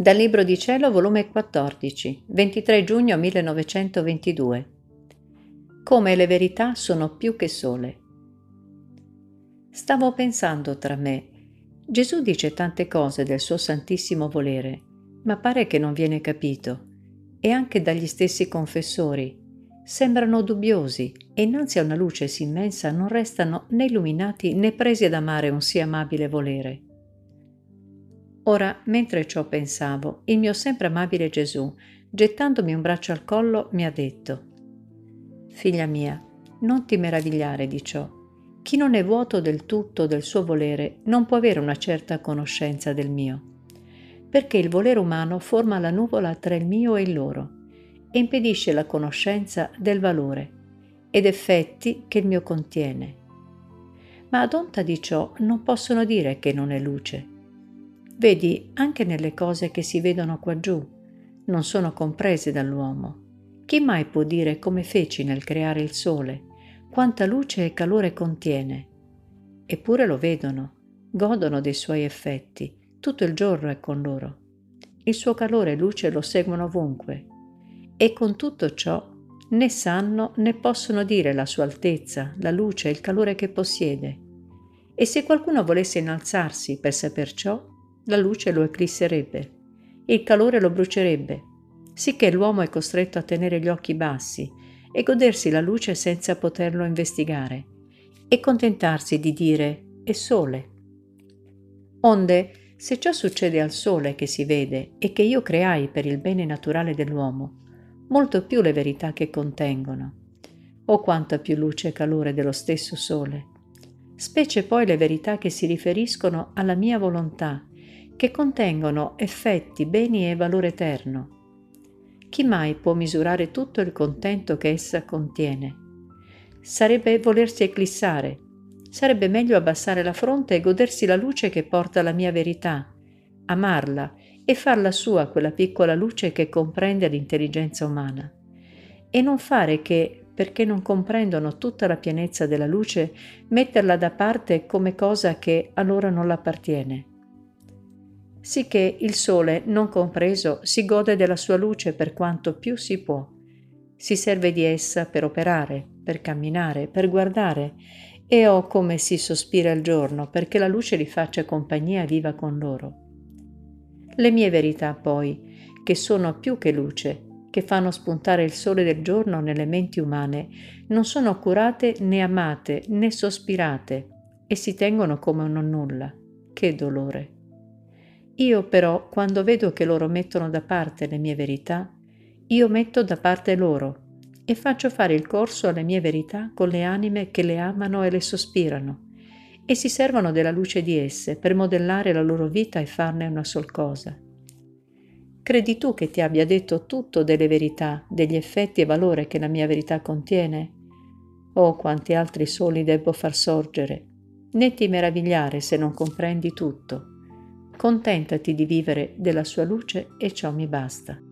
Dal Libro di Cielo, volume 14, 23 giugno 1922. Come le verità sono più che sole. Stavo pensando tra me. Gesù dice tante cose del suo santissimo volere, ma pare che non viene capito. E anche dagli stessi confessori. Sembrano dubbiosi e innanzi a una luce sì immensa non restano né illuminati né presi ad amare un sì amabile volere. Ora, mentre ciò pensavo, il mio sempre amabile Gesù, gettandomi un braccio al collo, mi ha detto, Figlia mia, non ti meravigliare di ciò. Chi non è vuoto del tutto del suo volere non può avere una certa conoscenza del mio, perché il volere umano forma la nuvola tra il mio e il loro e impedisce la conoscenza del valore ed effetti che il mio contiene. Ma ad onta di ciò non possono dire che non è luce, Vedi, anche nelle cose che si vedono qua giù, non sono comprese dall'uomo. Chi mai può dire come feci nel creare il sole, quanta luce e calore contiene? Eppure lo vedono, godono dei suoi effetti, tutto il giorno è con loro. Il suo calore e luce lo seguono ovunque. E con tutto ciò né sanno né possono dire la sua altezza, la luce e il calore che possiede. E se qualcuno volesse innalzarsi per saper ciò, la luce lo eclisserebbe, il calore lo brucerebbe, sicché l'uomo è costretto a tenere gli occhi bassi e godersi la luce senza poterlo investigare, e contentarsi di dire è sole. Onde, se ciò succede al sole che si vede e che io creai per il bene naturale dell'uomo, molto più le verità che contengono. O quanta più luce e calore dello stesso sole. Specie poi le verità che si riferiscono alla mia volontà che contengono effetti, beni e valore eterno. Chi mai può misurare tutto il contento che essa contiene? Sarebbe volersi eclissare, sarebbe meglio abbassare la fronte e godersi la luce che porta la mia verità, amarla e farla sua quella piccola luce che comprende l'intelligenza umana. E non fare che, perché non comprendono tutta la pienezza della luce, metterla da parte come cosa che a loro non l'appartiene sicché il sole, non compreso, si gode della sua luce per quanto più si può. Si serve di essa per operare, per camminare, per guardare, e oh come si sospira il giorno perché la luce li faccia compagnia viva con loro. Le mie verità, poi, che sono più che luce, che fanno spuntare il sole del giorno nelle menti umane, non sono curate né amate né sospirate e si tengono come un nulla. Che dolore! Io però, quando vedo che loro mettono da parte le mie verità, io metto da parte loro e faccio fare il corso alle mie verità con le anime che le amano e le sospirano e si servono della luce di esse per modellare la loro vita e farne una sol cosa. Credi tu che ti abbia detto tutto delle verità, degli effetti e valore che la mia verità contiene? Oh, quanti altri soli debbo far sorgere, né ti meravigliare se non comprendi tutto. Contentati di vivere della sua luce e ciò mi basta.